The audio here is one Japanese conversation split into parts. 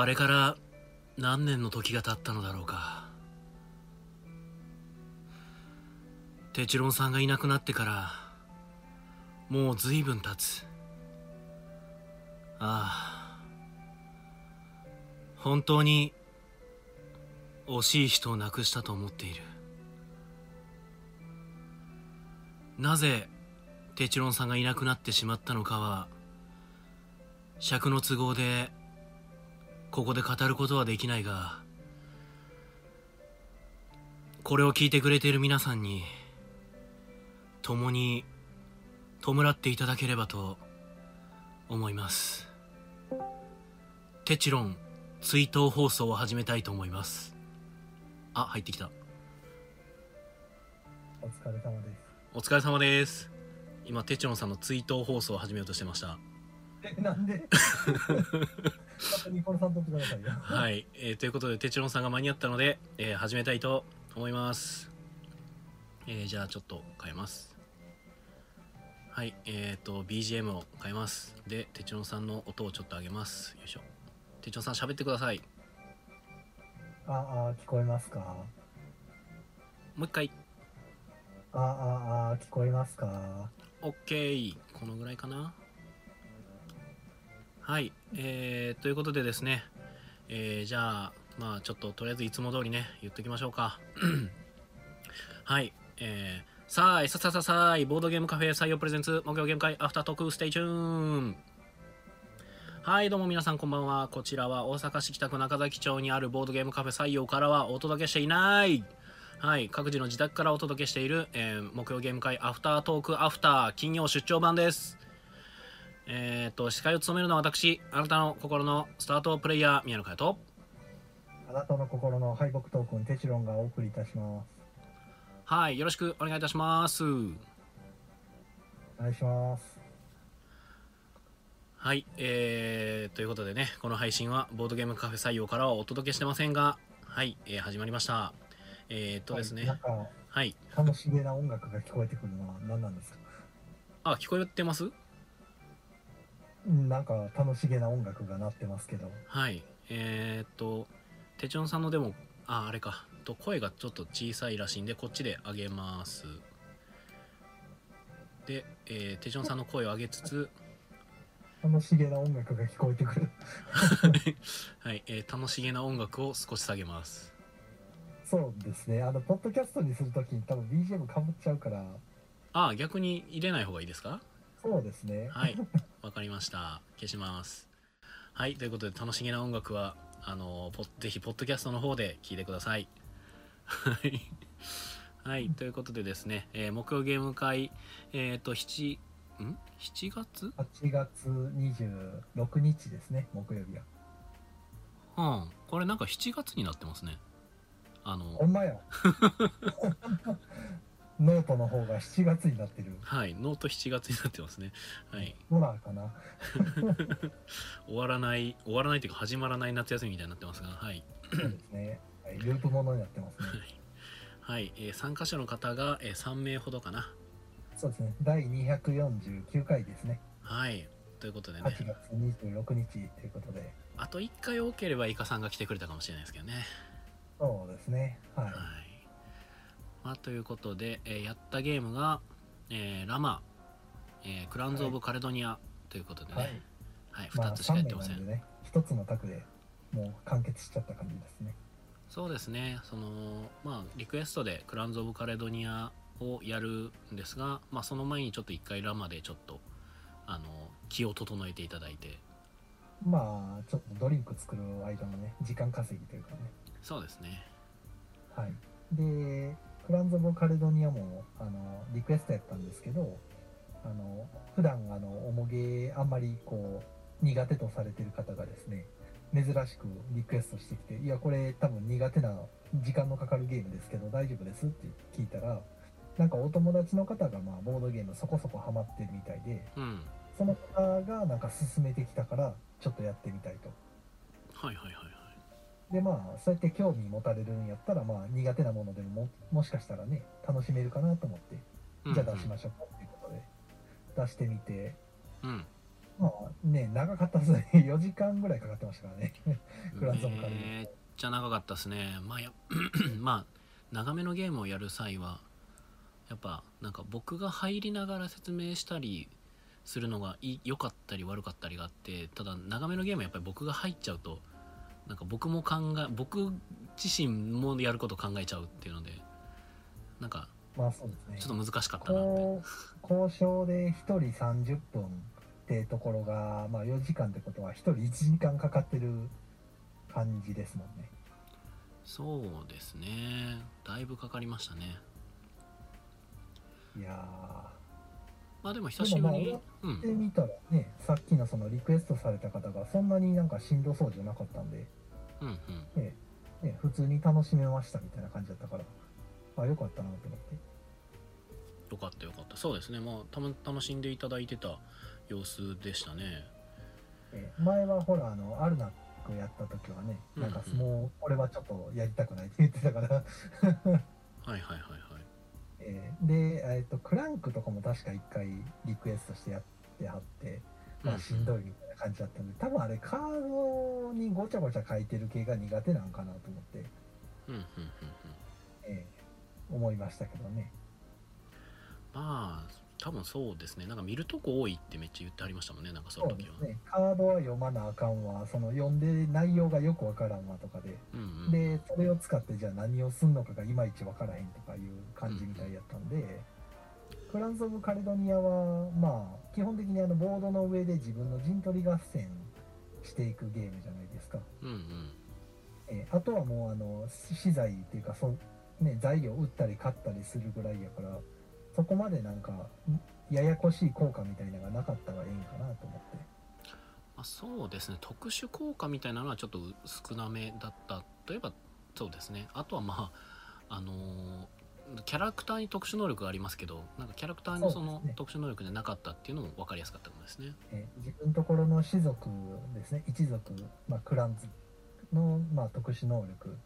あれから何年の時が経ったのだろうか。テチロンさんがいなくなってからもう随分経つ。ああ。本当に惜しい人を亡くしたと思っている。なぜテチロンさんがいなくなってしまったのかは尺の都合でここで語ることはできないがこれを聞いてくれている皆さんに共に弔っていただければと思います。テチロン追悼放送を始めたいと思います。あ入ってきた。お疲れ様です。お疲れ様です。今テチロンさんの追悼放送を始めようとしてました。え、なんで？ニコルさんとってくださいよ。はい、えーということでテチロンさんが間に合ったので、えー始めたいと思います、えーじゃあちょっと変えます。はい。えっ、と BGM を変えます。でテチロンさんの音をちょっと上げます。よいしょ。テチロンさん喋ってください。ああ、聞こえますか？もう一回。ああ、あ聞こえますか？OK このぐらいかなはいえー、ということでですねえーじゃあまあちょっととりあえずいつも通りね言っときましょうか。はいえー、さあいささささいボードゲームカフェ採用プレゼンツ木曜ゲーム会アフタートーク stay tuned。はいどうも皆さんこんばんは。こちらは大阪市北区中崎町にあるボードゲームカフェ採用からはお届けしていない。はい各自の自宅からお届けしている、えー木曜ゲーム会アフタートークアフター金曜出張版です。えー、と司会を務めるのは私あなたの心のスタートプレイヤー宮野佳代と。あなたの心の敗北トークン、テチロンがお送りいたします。はいよろしくお願いいたします。お願いします。はいえー、ということでねこの配信はボードゲームカフェ採用からはお届けしてませんがはい、えー始まりました。えー、っとですねはいなんか、はい。楽しげな音楽が聞こえてくるのは何なんですか？あ聞こえてます？うんなんか楽しげな音楽が鳴ってますけど。はいえー、っとテチョンさんのでもああれかと声がちょっと小さいらしいんでこっちで上げますで、えー、テチョンさんの声を上げつつ楽しげな音楽が聞こえてくる。はい、えー楽しげな音楽を少し下げますそうですね。あの、ポッドキャストにするときに多分 BGM かぶっちゃうから、あ逆に入れない方がいいですか？そうですね。はい わかりました。消します。はいということで楽しげな音楽はあのポぜひポッドキャストの方で聞いてください。はい。はいということでですね、えー木曜ゲーム会えっ、と7ん？7月？8月26日ですね、木曜日は。うん。これなんか7月になってますね。あの。ほんまや。ノートの方が7月になってる。はいノート7月になってますねはいホラーかな？終わらない終わらないというか始まらない夏休みみたいになってますがはいそうですね。はいループものになってますね。はい、えー参加者の方が、えー3名ほどかなそうですね。第249回ですね。はいということでね8月26日ということで。あと1回多ければイカさんが来てくれたかもしれないですけどねそうですね。はい。はい、まあ、ということで、えーやったゲームが、えーラマ、えークラウンズ・オブ・カレドニアということでね、ははいい。まあ、2つしか3やってません、名なんでね、1つの卓でもう完結しちゃった感じですね。そうですねそのまあリクエストでクラウンズ・オブ・カレドニアをやるんですが、まあ、その前にちょっと1回ラマでちょっとあの気を整えていただいてまあ、ちょっとドリンク作る間のね、時間稼ぎというかね。そうですねはい。で、クランズ・オブ・カレドニアも、あの、リクエストやったんですけど、あの、普段、あの、おもげあんまりこう、苦手とされてる方がですね、珍しくリクエストしてきて、いや、これ多分苦手な時間のかかるゲームですけど、大丈夫ですって聞いたら、なんかお友達の方が、まあ、ボードゲームそこそこハマってるみたいで、うんその方がなんか勧めてきたから、ちょっとやってみたいと。はいはいはいはいでまあそうやって興味持たれるんやったらまあ苦手なものでもももしかしたらね楽しめるかなと思ってうんじゃあ出しましょうかっていうことで出してみてうんまあね、長かったですね。4時間ぐらいかかってましたからね。クランドニアめっちゃ長かったですねまあや まあ長めのゲームをやる際はやっぱなんか僕が入りながら説明したりするのがい良かったり悪かったりがあってただ長めのゲームはやっぱり僕が入っちゃうとなんか僕も考え僕自身もやること考えちゃうっていうのでなんかまあそうですね。ちょっと難しかったなって。交渉で1人30分ってところが、まあ、4時間ってことは1人1時間かかってる感じですもんね。そうですね。だいぶかかりましたね。いやまあでも久しぶりに、でもうん。ーで見たらねさっきのそのリクエストされた方がそんなになんかしんどそうじゃなかったんで、うんうん。ねね、普通に楽しめましたみたいな感じだったからあよかったなと思って。よかったよかった。そうですね。まあたま楽しんでいただいてた様子でしたね。えー前はほらあのアルナックやった時はねなんかうん。うんもう俺はちょっとやりたくないって言ってたから、はいはいはいはい。えーで、えー、とクランクとかも確か一回リクエストしてやってはって、まあ、しんどいみたいな感じだったんで多分あれカードにごちゃごちゃ書いてる系が苦手なんかなと思って、うんうんうんうん。えー思いましたけどね。まあ多分そうですね。なんか見るとこ多いってめっちゃ言ってありましたもんねなんかそそうでの時はすね。カードは読まなあかんわ。その読んで内容がよくわからんわとかで。うんうんでそれを使ってじゃあ何をすんのかがいまいち分からへんとかいう感じみたいやったんで、クランズ・オブ・カレドニアはまあ基本的にあのボードの上で自分の陣取り合戦していくゲームじゃないですか、うんうん。えーあとはもうあの資材っていうかそ、ね、材料売ったり買ったりするぐらいやからそこまでなんかんややこしい効果みたいなのがなかったらええんかなと思って。まあ、そうですね。特殊効果みたいなのはちょっと少なめだった。といえばそうですね。あとはまああのーキャラクターに特殊能力がありますけどなんかキャラクターにその特殊能力でなかったっていうのも分かりやすかったかもですね。えー自分のところの種族ですね。一族、まあ、クランズの、まあ、特殊能力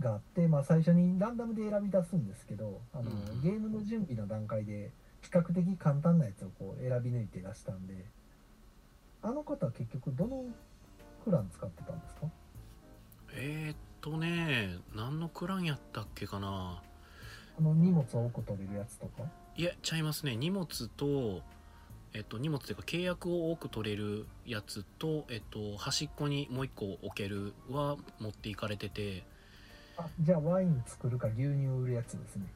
があって、まあ、最初にランダムで選び出すんですけどあの、うん。ゲームの準備の段階で比較的簡単なやつをこう選び抜いて出したんであの方は結局どのクラン使ってたんですか？えー、っとね何のクランやったっけかなあの荷物を多く取れるやつとか？いやちゃいますね。荷物とえっと荷物というか契約を多く取れるやつとえっと端っこにもう一個置けるは持っていかれてて。あじゃあワイン作るか牛乳売るやつですね。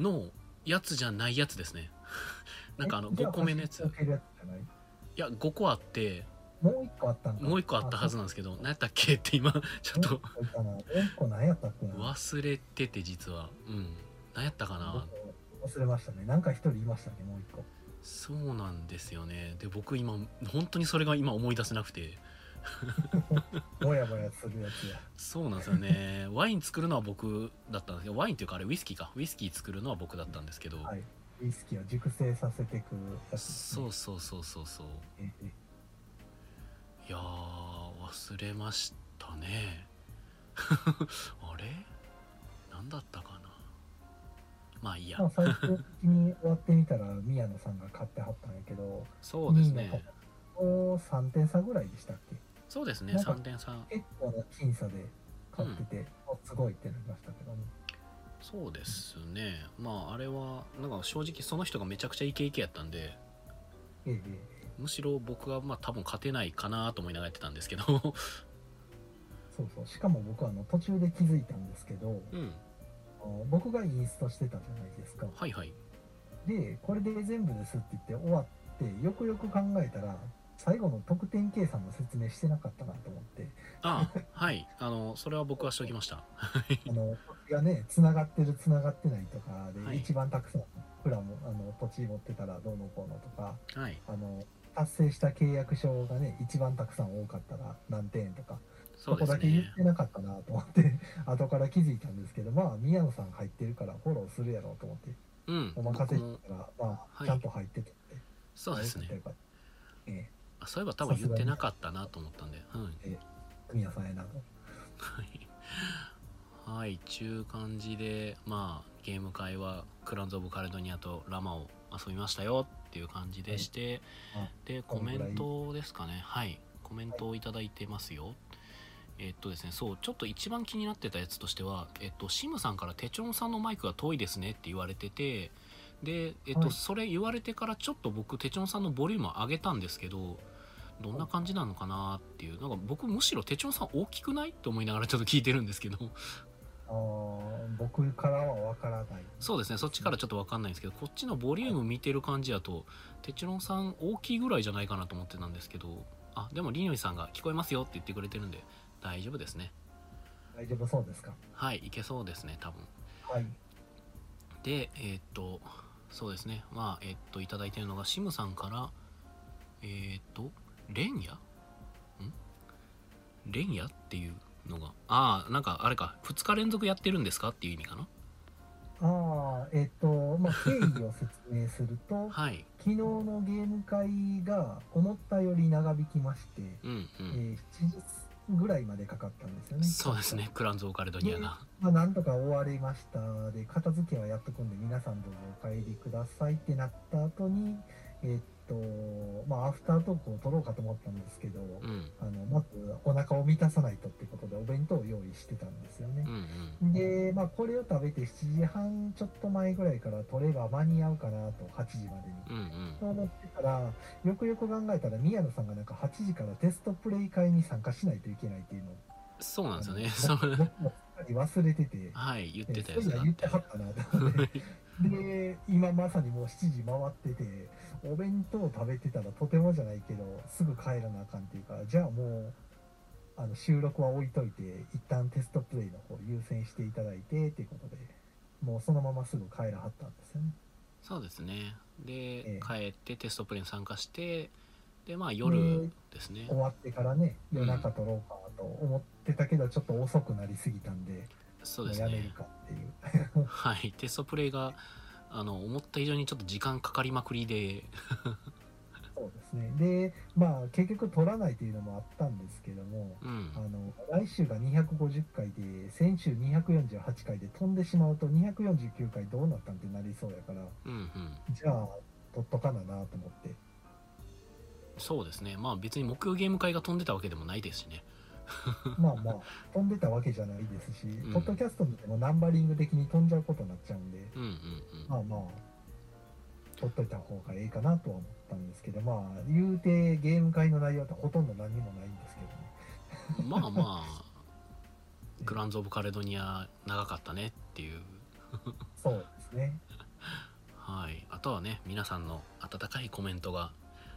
のやつじゃないやつですね。なんかあの5個目のやつ。い？いや5個あって。もう一個あったんか。もう1個あったはずなんですけど何やったっけって今ちょっと。忘れてて実は。うん何やったかな？僕忘れましたね。なんか一人いましたねもう一個。そうなんですよね。で僕今本当にそれが今思い出せなくて。もやもやするやつや。そうなんですよね。ワイン作るのは僕だったんですけどワインっていうかあれウイスキーか。ウイスキー作るのは僕だったんですけど、はい。ウイスキーを熟成させていくやつね。そうそうそうそうそう。ええ。いやー忘れましたね。あれ？何だったかな？まあいいや。まあ最終的に終わってみたら宮野さんが買ってはったんやけどそうですね。お3点差ぐらいでしたっけ？そうですねなんか3点差。結構な僅差で買ってて、おすごいってなりましたけどねそうですね。まああれはなんか正直その人がめちゃくちゃイケイケやったんでええええむしろ僕はまあ多分勝てないかなと思いながらやってたんですけど。そうそう。しかも僕はあの途中で気づいたんですけどうん。あの僕がインストしてたじゃないですか。はいはい。でこれで全部ですって言って終わってよくよく考えたら最後の得点計算の説明してなかったなと思って。あはい。あのそれは僕はしておきました。はい。あのがねつながってるつながってないとかで、はい。一番たくさんプラもあの土地持ってたらどうのこうのとかはい。あの達成した契約書がね一番たくさん多かったら何点とかそこだけ言ねってなかったなと思って 後から気づいたんですけどまあ宮野さん入ってるからフォローするやろうと思ってうん。お任せしたらまあはい。ちゃんと入ってて、そうですね。えあそういえば多分言ってなかったなと思ったんで、うん、え宮さんやなと。はい。はいちゅう感じでまあゲーム会はクランズ・オブ・カレドニアとラマを遊びましたよっていう感じでして、あでコメントですかね。はい。コメントをいただいてますよえっとですねそうちょっと一番気になってたやつとしてはえっとシムさんからテチョンさんのマイクが遠いですねって言われててでえっと、はい。それ言われてからちょっと僕テチョンさんのボリューム上げたんですけどどんな感じなのかなっていうなんか僕むしろテチョンさん大きくないって思いながらちょっと聞いてるんですけど。あー僕からはわからない。そうですねそっちからちょっと分かんないんですけどこっちのボリューム見てる感じだとテチロンさん大きいぐらいじゃないかなと思ってたんですけどあでもりのりさんが聞こえますよって言ってくれてるんで大丈夫ですね。大丈夫そうですか？はいいけそうですね多分。はい。でえーっとそうですね。まあえーっといただいてるのがシムさんからえーっとレンヤ？ん？レンヤっていうのがああなんかあれか2日連続やってるんですか？っていう意味かな？ああえっ、とまあ 経緯を説明するとはい。昨日のゲーム会が思ったより長引きまして、うんうん、えー7時ぐらいまでかかったんですよね。そうですね。クランズ・オーカレドニアが。まあ、なんとか終わりました。で片付けはやっとくんで皆さんどうぞお帰りくださいってなった後にえっとまあアフタートークを取ろうかと思ったんですけど、うん。あのまずお腹を満たさないとってことでお弁当を用意してたんですよね。う、んで、まあ、これを食べて7時半ちょっと前ぐらいから取れば間に合うかなと8時までに。うんうん。と思ってたらよくよく考えたら宮野さんがなんか8時からテストプレイ会に参加しないといけないっていうのを。そうなんですよね。忘れてて。はい、言ってたそういややつがあって言ってはったなと思って。で今まさにもう7時回っててお弁当食べてたらとてもじゃないけどすぐ帰らなあかんっていうかじゃあもうあの収録は置いといて一旦テストプレイの方優先していただいてっていうことでもうそのまますぐ帰らはったんですよねそうですね。でええ、帰ってテストプレイに参加して、で、まあ夜ですね終。わってからねうん夜中撮ろうかと思ってたけどちょっと遅くなりすぎたんでそうですね。やめるかっていう はい、テストプレイが、あの、思った以上にちょっと時間かかりまくりで、そうですねでまあ結局撮らないというのもあったんですけどもうんあ。の来週が250回で先週248回で飛んでしまうと249回どうなったんってなりそうやからうんうん。じゃあ撮っとかななと思ってそうですね。まあ別に木曜ゲーム会が飛んでたわけでもないですしね。まあまあ飛んでたわけじゃないですし、んポッドキャスト見てもナンバリング的に飛んじゃうことになっちゃうんでうんうんまあまあ撮っといた方がいいかなとは思ったんですけどまあ言うてゲーム会の内容ってほとんど何にもないんですけどねうん。まあまあ、グランズ・オブ・カレドニア長かったねっていう。そうですねはい。あとはね、皆さんの温かいコメントが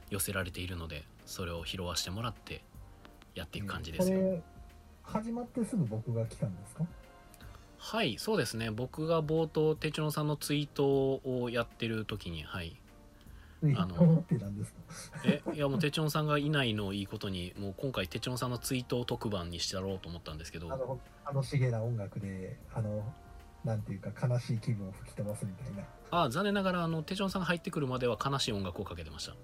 寄せられているので、それを拾わしてもらってやっていく感じですよ。これ始まってすぐ僕が来たんですか？はい、そうですね。僕が冒頭、テチロンさんのツイートをやってる時に、はい。あの思ってたんですか？え、いやもうテチロンさんがいないのをいいことに、もう今回テチロンさんのツイートを特番にしてやろうと思ったんですけど、あの楽しげな音楽であのなんていうか悲しい気分を吹き飛ばすみたいなあ残念ながら、あの、テチロンさんが入ってくるまでは悲しい音楽をかけてました。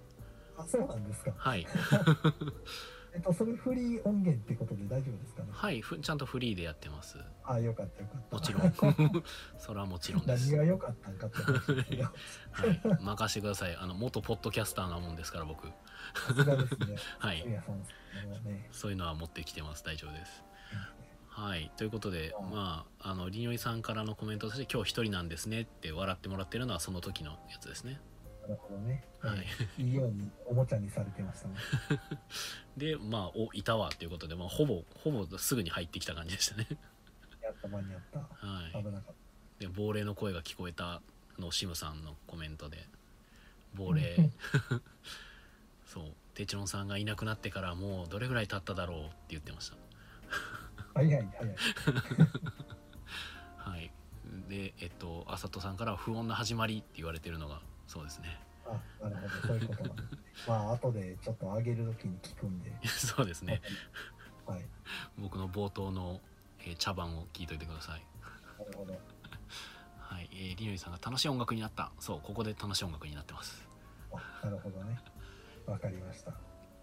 あそうなんですかはい。えっとそれフリー音源ってことで大丈夫ですかね？はい、ふちゃんとフリーでやってます。あよかったよかったもちろん。それはもちろんです。何が良かったんかって話ですけどはい。任せてください。あの、元ポッドキャスターなもんですから、僕。さすがですね はい。ねそういうのは持ってきてます。大丈夫です。はい。ということで、まあ、あの、りのりさんからのコメントとして、今日一人なんですねって笑ってもらってるのはその時のやつですね。ね、はい。えーいいようにおもちゃにされてましたね。で、まあ、お、いたわっていうことで、まあ、ほぼ、ほぼすぐに入ってきた感じでしたね。やった間に合った。はい。危なかっで、亡霊の声が聞こえたの、シムさんのコメントで、亡霊、そう、テチロンさんがいなくなってからもうどれぐらい経っただろうって言ってました。た早い早い。はい。で、えっと、あさとさんからは不穏な始まりって言われてるのが、そうですね。あなるほどそういうことなんですねまあ後でちょっと上げる時に聞くんでそうですね。はい僕の冒頭の、えー茶番を聞いといてください。なるほどはい。えー、りのりさんが楽しい音楽になった。そう、ここで楽しい音楽になってます。あなるほどねわかりました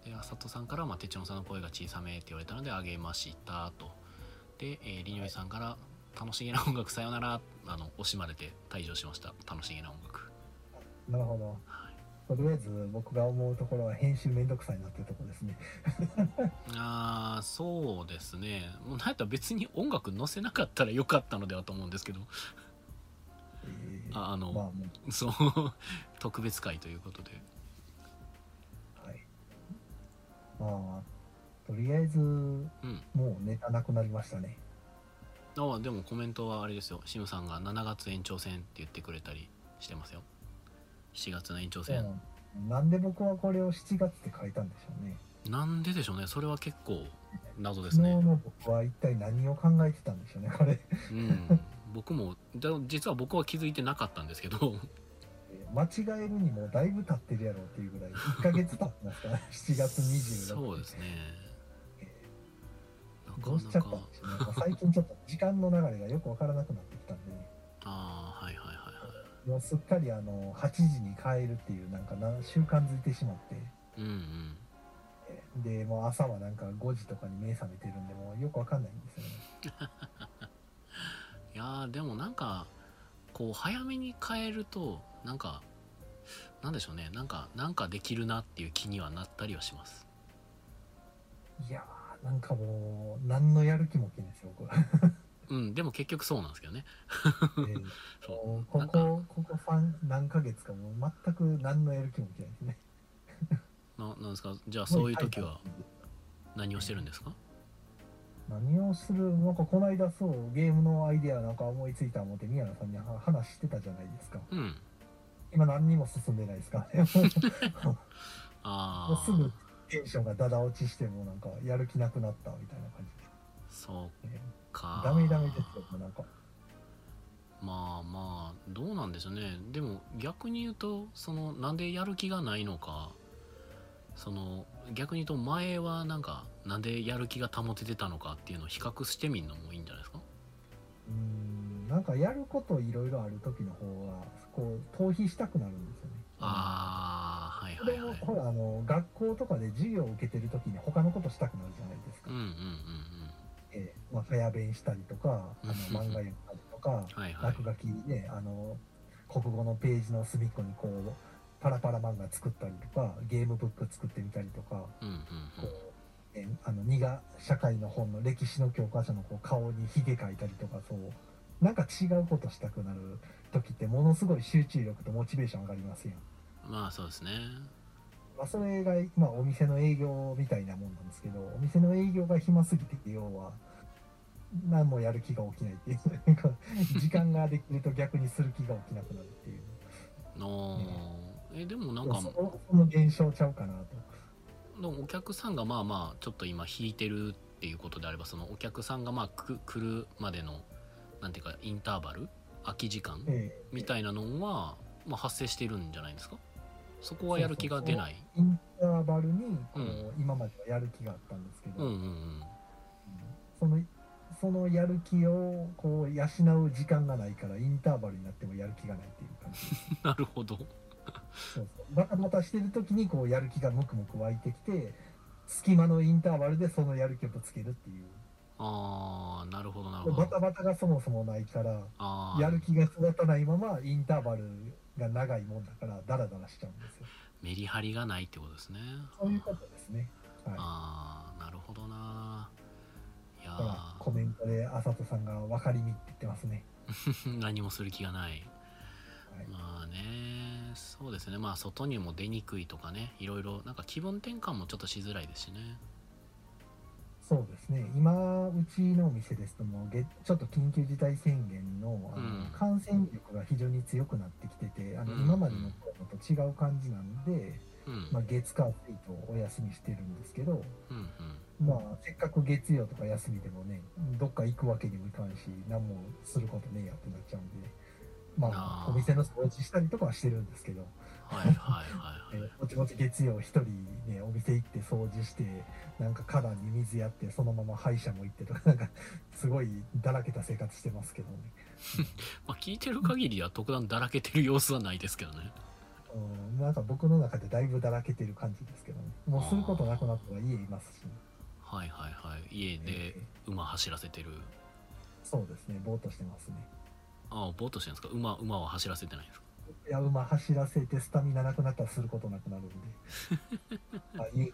で、あさとさんから、まあ、てちのさんの声が小さめって言われたので、あげましたと。で、えー、りのりさんから、楽しげな音楽さよなら、あの、惜しまれて退場しました。楽しげな音楽。なるほど。とりあえず僕が思うところは編集めんどくさいなっていうところですね。ああそうですね。もうなんやったら別に音楽載せなかったらよかったのではと思うんですけど。えーああの、まあそう 特別会ということで。はい。まあ、とりあえず、うん。もうネタなくなりましたね。あでもコメントはあれですよ。シムさんが7月延長戦って言ってくれたりしてますよ7月の延長戦、うん。なんで僕はこれを7月って書いたんでしょうね。なんででしょうね。それは結構謎ですね。昨日の僕は一体何を考えてたんでしょうね、これ。うん。僕もだ実は僕は気づいてなかったんですけど。間違えるにもだいぶ経ってるやろうっていうぐらい、1ヶ月経ってますから、7月26日。そうですね。などうしちゃったんでしょうね。最近ちょっと時間の流れがよくわからなくなってきたんで、ああもうすっかりあの8時に帰るっていうなんかな習慣づいてしまって、うんうんでもう朝はなんか5時とかに目覚めてるんでもうよくわかんないんですよね。いやーでもなんかこう早めに変えるとなんかなんでしょうねなんかなんかできるなっていう気にはなったりはしますいやーなんかもう何のやる気も起きないですよ僕は。うんでも結局そうなんですけどね。えー そもううここここ3何ヶ月かもう全く何のやる気も起きないですね。ななんですか？じゃあそういう時は何をしてるんですか？何をする？なんかこの間そうゲームのアイデアなんか思いついた思って宮野さんには話してたじゃないですか。うん。今何にも進んでないですか？ああうすぐテンションがダダ落ちしてもうなんかやる気なくなったみたいな感じそう。です、ね、か。ダメダメですよなんか。まあまあどうなんでしょうね。でも逆に言うとそのなんでやる気がないのか。その逆に言うと前はなんかなんでやる気が保ててたのかっていうのを比較してみるのもいいんじゃないですか？うーんなんかやることいろいろある時の方がこう逃避したくなるんですよね。ああはいはいはい。ほらあの学校とかで授業を受けてる時に他のことしたくなるじゃないですか、うんうんうんうんえーまあ、早弁したりとかあの漫画読んだりとかはいはい。落書きねあの国語のページの隅っこにこうパラパラ漫画作ったりとかゲームブック作ってみたりとかうんうんこう、ね、あの2が社会の本の歴史の教科書のこう顔にひげ描いたりとかそう。なんか違うことしたくなる時ってものすごい集中力とモチベーション上がりますよ。うん。まあそうですねまあ、それが、まあ、お店の営業みたいなもんなんですけどお店の営業が暇すぎて要は何もやる気が起きないっていう 時間ができると逆にする気が起きなくなるっていう。のえでもなんかその現象ちゃうかなと。お客さんがまあまあちょっと今引いてるっていうことであればそのお客さんがまあく来るまでのなんていうかインターバル空き時間ええ。みたいなのは、まあ、発生してるんじゃないですか？そこはやる気が出ない。インターバルにこう、うん。今まではやる気があったんですけど、うんうんうん。うんそのそのやる気をこう養う時間がないからインターバルになってもやる気がないっていう感じ。なるほど。そうそう。バタバタしてる時にこうやる気がムクムク湧いてきて隙間のインターバルでそのやる気をぶつけるっていう。ああなるほどなるほど。バタバタがそもそもないからやる気が育たないままインターバルが長いもんだからダラダラしちゃうんですよ。メリハリがないってことですね。そういうことですね。はい。ああなるほどな。いやコメントであさとさんが分かりみって言ってますね、ー 何もする気がない。はい。まあねそうですね。まあ外にも出にくいとかねいろいろなんか気分転換もちょっとしづらいですしねそうですね。今うちのお店ですともうげちょっと緊急事態宣言のあの、うん。感染力が非常に強くなってきててあの、うん。今までの頃と違う感じなんで、うん。まあ、月火水とお休みしてるんですけど、うんまあ、せっかく月曜とか休みでもねどっか行くわけにもいかんし何もすることねえやってなっちゃうんでまあお店の掃除したりとかはしてるんですけど、うんはいはいはいはい。えーぼちぼち月曜一人ねお店行って掃除してなんか花壇に水やってそのまま歯医者も行ってとか なんかすごいだらけた生活してますけどね、まあ聞いてる限りは特段だらけてる様子はないですけどね。うん、なんか僕の中でだいぶだらけてる感じですけどね。もうすることなくなったら家いますし、はいはいはい。家でえー馬走らせてる。そうですね。ぼーっとしてますね。ああぼーっとしてるんですか？馬馬は走らせてないんですか？いや馬走らせてスタミナなくなったらすることなくなるんで。あ YouTube 見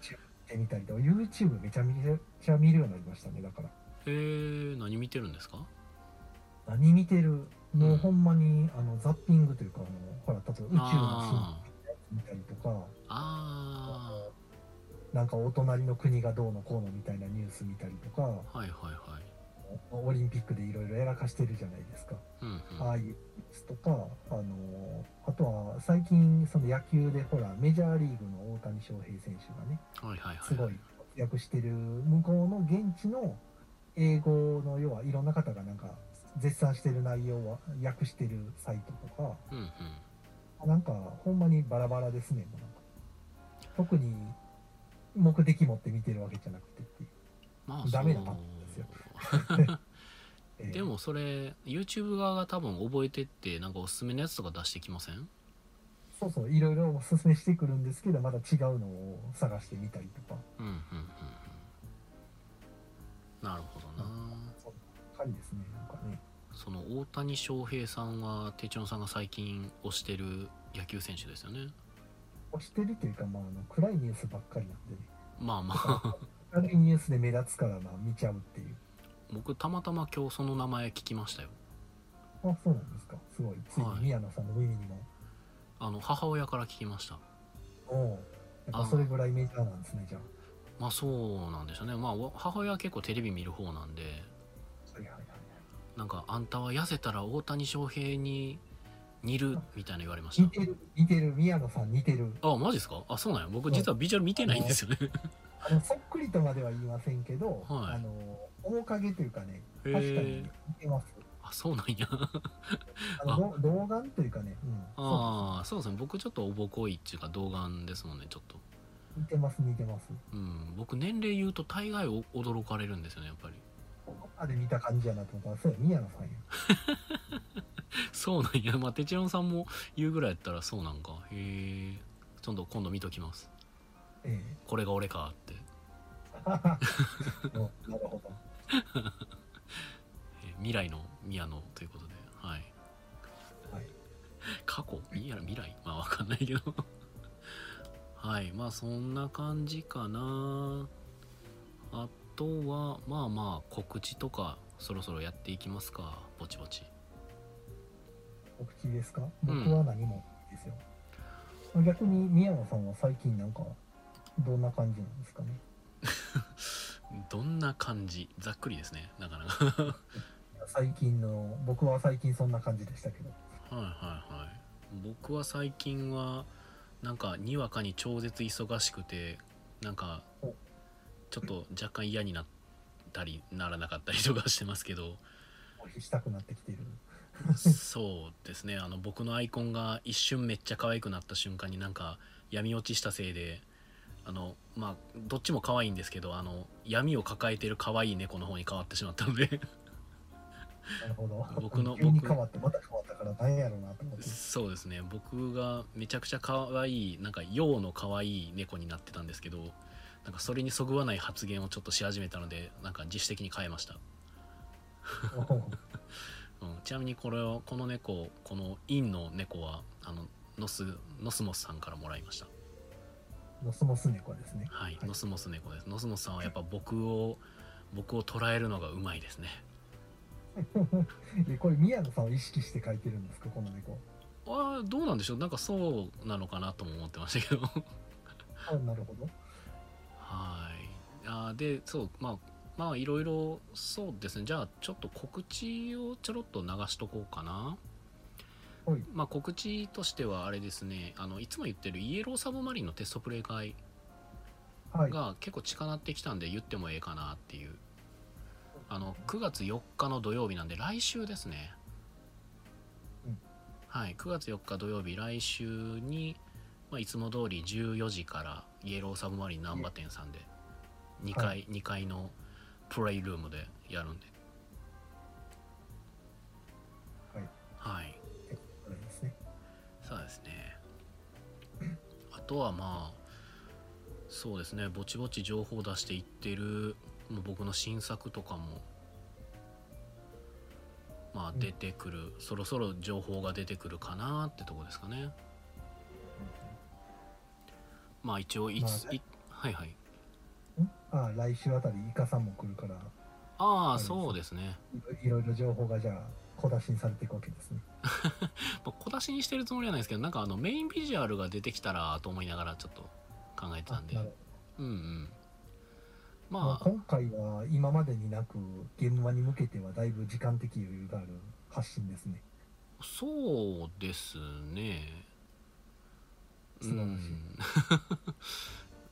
てみたりとか。YouTube めちゃめちゃ見るようになりましたねだから。えー、何見てるんですか？何見てるもううん。ほんまに、あのザッピングというかあのほら例えば宇宙のシーンあ見たりとか。あなんかお隣の国がどうのこうのみたいなニュース見たりとか。あはいはいはいオリンピックでいろいろやらかしてるじゃないですか。うんうん。ああいうニュースとかあのあとは最近その野球でほらメジャーリーグの大谷翔平選手がねはいはいはいすごい活躍してる向こうの現地の英語の要はいろんな方がなんか絶賛してる内容は訳してるサイトとかうんうん。なんかほんまにバラバラですねもうなんか。特に目的持って見てるわけじゃなくてっていう、まあダメなパターンですよ。えーでもそれ YouTube 側が多分覚えてってなんかおすすめのやつとか出してきません？そうそういろいろおすすめしてくるんですけどまた違うのを探してみたりとか。うんうんうん。うんなるほどな。そんな感じですねなんかねその大谷翔平さんは手帳さんが最近推してる野球選手ですよね押してるというか、まあ、あの暗いニュースばっかりなんでねまあまあ明るいニュースで目立つからまあ見ちゃうっていう。僕たまたま今日その名前聞きましたよ。あそうなんですか。すごい。ついにはい。宮野さんの耳にも、あの母親から聞きました。おおやっぱそれぐらいメジャーなんですねじゃまあそうなんでしょうね。まあお母親は結構テレビ見る方なんで。あはいはいはい。なんかあんたは痩せたら大谷翔平に似るみたいな言われました。似てる似てる。宮野さん似てる。あマジですか？あそうなんや。僕実はビジュアル見てないんですよねあのそっくりとまでは言いませんけど、はい。あの面影というかねへ確かにえ似てます。あそうなんや。あのど童顔というかね、うん、そああそうですね。僕ちょっとおぼこいっていうか童顔ですもんねちょっと。う似てます似てます。うん。僕年齢言うと大概お驚かれるんですよねやっぱり。ここまで見た感じやなと思ったらそうや宮野さんや。そうなんや。まあテチロンさんも言うぐらいやったらそうなんか。へえちょっと今度見ときますえこれが俺かって。なるほど。えー未来の宮野ということで。はい。はい。過去？いや未来？まあわかんないけど。はい。まあそんな感じかな。あとはまあまあ告知とかそろそろやっていきますか？ぼちぼち。告知ですか？うん。僕は何もですよ、逆に宮野さんは最近なんかどんな感じなんですかね？どんな感じ？ざっくりですねなかなか。最近の僕は最近そんな感じでしたけど。はいはいはい。僕は最近はなんかにわかに超絶忙しくてなんかお。ちょっと若干嫌になったりならなかったりとかしてますけど。したくなってきてる。そうですね。あの僕のアイコンが一瞬めっちゃ可愛くなった瞬間になんか闇落ちしたせいであのまあどっちも可愛いんですけどあの闇を抱えてる可愛い猫の方に変わってしまったので。なるほど。僕の僕変わってまた変わったから何やろうなと思って。そうですね。僕がめちゃくちゃ可愛いなんか陽の可愛い猫になってたんですけどなんかそれにそぐわない発言をちょっとし始めたのでなんか自主的に変えました、うん、ちなみにこれをこの猫このインの猫はあのノスノスモスさんからもらいましたノスモス猫ですね。はい、はい。ノスモス猫です。ノスモスさんはやっぱ僕を僕を捉えるのがうまいですね。えこれ宮野さんを意識して描いてるんですかこの猫。ああどうなんでしょう。なんかそうなのかなとも思ってましたけど。あなるほど。はい。あーでそうまあまあいろいろそうですね。じゃあちょっと告知をちょろっと流しとこうかなはい。まあ告知としてはあれですねあのいつも言ってるイエローサブマリンのテストプレイ会はい。が結構近なってきたんで言ってもええかなっていう。あの9月4日の土曜日なんで来週ですね、うん。はい9月4日土曜日来週に、まあ、いつも通り14時からイエローサブマリン難波店さんで2階,、は2階のプレイルームでやるんで。はい。はいそうですね。あとはまあそうですね。ぼちぼち情報を出していってるもう僕の新作とかもまあ、うん。出てくる、そろそろ情報が出てくるかなってとこですかね。まあ一応いつ、まあいはいはい。ん？あ来週あたりイカさんも来るから。ああそうですね、いろいろ情報がじゃあ小出しにされていくわけですね。まあ小出しにしてるつもりはないですけどなんかあのメインビジュアルが出てきたらと思いながらちょっと考えてたんで。うんうん。まあ、まあ今回は今までになく現場に向けてはだいぶ時間的余裕がある発信ですね。そうですね。素晴らしい。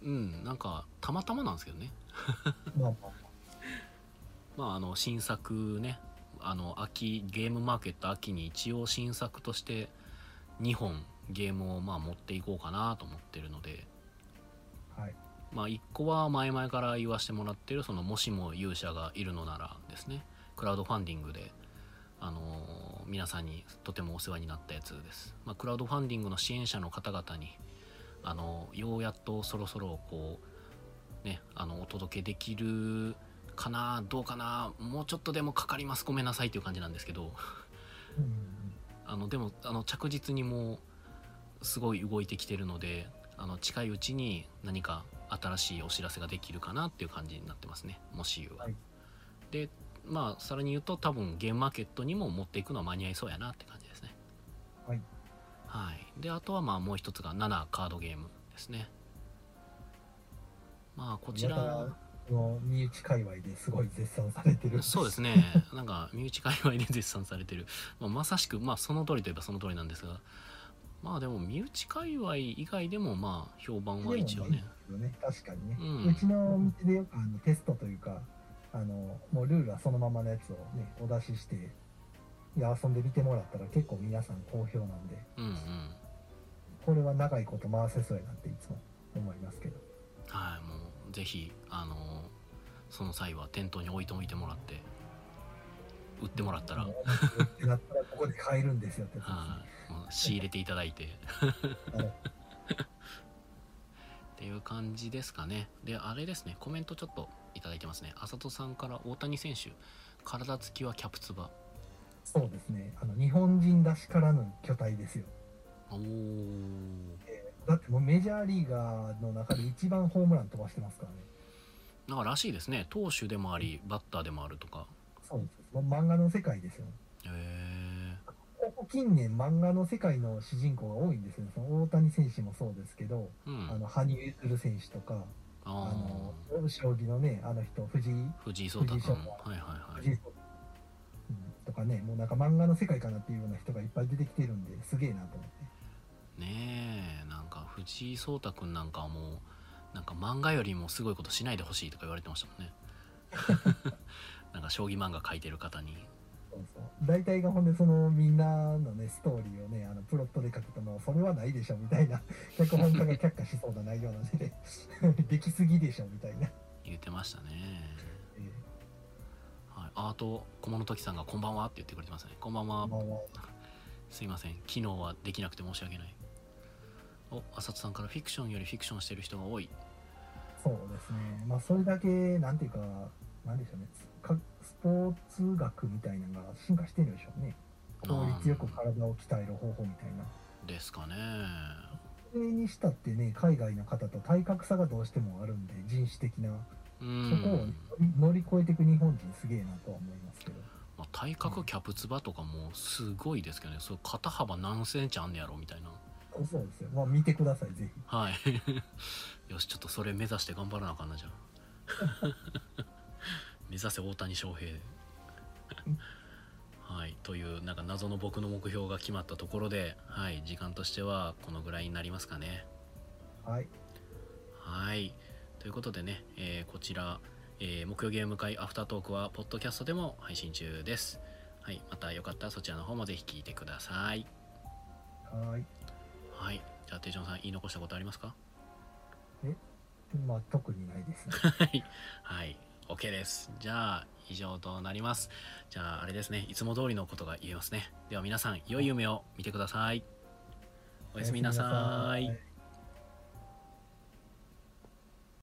うん、うん、なんかたまたまなんですけどね。まあまあ。まああの新作ねあの秋ゲームマーケット秋に一応新作として2本ゲームをまあ持っていこうかなと思ってるので。はい。まあ1個は前々から言わせてもらってるそのもしも勇者がいるのならですね。クラウドファンディングであのー皆さんにとてもお世話になったやつです、まあ、クラウドファンディングの支援者の方々にあのようやっとそろそろこうねあのお届けできるかなどうかなもうちょっとでもかかりますごめんなさいっていう感じなんですけど。うんあのでもあの着実にもうすごい動いてきてるのであの近いうちに何か新しいお知らせができるかなっていう感じになってますねもし言うは、はい。でまあさらに言うと多分ゲームマーケットにも持っていくのは間に合いそうやなって感じですね。はい。はい。であとはまあもう一つが7カードゲームですね。まあこちらの身内界隈ですごい絶賛されてる。そうですね。なんか身内界隈で絶賛されてる、まあ、まさしくまあその通りといえばその通りなんですが。まあでも身内界隈以外でもまあ評判は一応ね。ね確かにね、ううんちの店でよくあのテストというかあのもうルールはそのままのやつをねお出ししていや遊んでみてもらったら結構皆さん好評なんで。うんうん。これは長いこと回せそうやなっていつも思いますけど。はいもうぜひあのその際は店頭に置いておいてもらって売ってもらったら、ってなったらここで買えるんですよって。はい。もう仕入れていただいて。っていう感じですかね。であれですね。コメントちょっといただいてますね。あさとさんから大谷選手体つきはキャプツバ。そうですね。あの日本人らしからぬ巨体ですよ。おーだってもうメジャーリーガーの中で一番ホームラン飛ばしてますからね。なんからしいですね。投手でもありバッターでもあるとか。そうです。もう漫画の世界ですよ。へえここ近年漫画の世界の主人公が多いんですよその大谷選手もそうですけど、うん。あの羽生結弦選手とかああの将棋のねあの人藤井ー藤井聡太君。はいはいはい。藤井聡うん、とかねもうなんか漫画の世界かなっていうような人がいっぱい出てきてるんですげえなと思ってねえなんか藤井聡太君なんかはもうなんか漫画よりもすごいことしないでほしいとか言われてましたもんね。なんか将棋漫画描いてる方に。そうそう。大体がほんでそのみんなのねストーリーをねあのプロットで書くともうそれはないでしょみたいな 脚本家が却下しそうな内容なんでできすぎでしょみたいな、言ってましたね。えはい、ああと小物時さんが「こんばんは」って言ってくれてますね。こんばんは。すいません。昨日はできなくて申し訳ないお浅津さんからフィクションよりフィクションしてる人が多い。そうですね。まあそれだけなんていうかなんでしょうね。かスポーツ学みたいなのが進化してるでしょうね。効率よく体を鍛える方法みたいな。ですかね。それにしたってね海外の方と体格差がどうしてもあるんで人種的な。うそこをん、乗り越えていく日本人すげえなとは思いますけど。まあ、体格キャプツバとかもすごいですけどね。それ肩幅何センチあんねやろみたいなそうですよ。まあ見てくださいぜひ。はい。よしちょっとそれ目指して頑張らなあかんなじゃあ。目指せ大谷翔平。はい。というなんか謎の僕の目標が決まったところではい。時間としてはこのぐらいになりますかね。はい。はい。ということでね、えーこちら、えー木曜ゲーム会アフタートークはポッドキャストでも配信中です。はい。またよかったらそちらの方もぜひ聞いてください。はいはいじゃあ手錠さん言い残したことありますか？まあ特にないですね はい。はい。OK です。じゃあ、以上となります。じゃあ、あれですね。いつも通りのことが言えますね。では皆さん、良い夢を見てください。おやすみなさい。おやすみなさい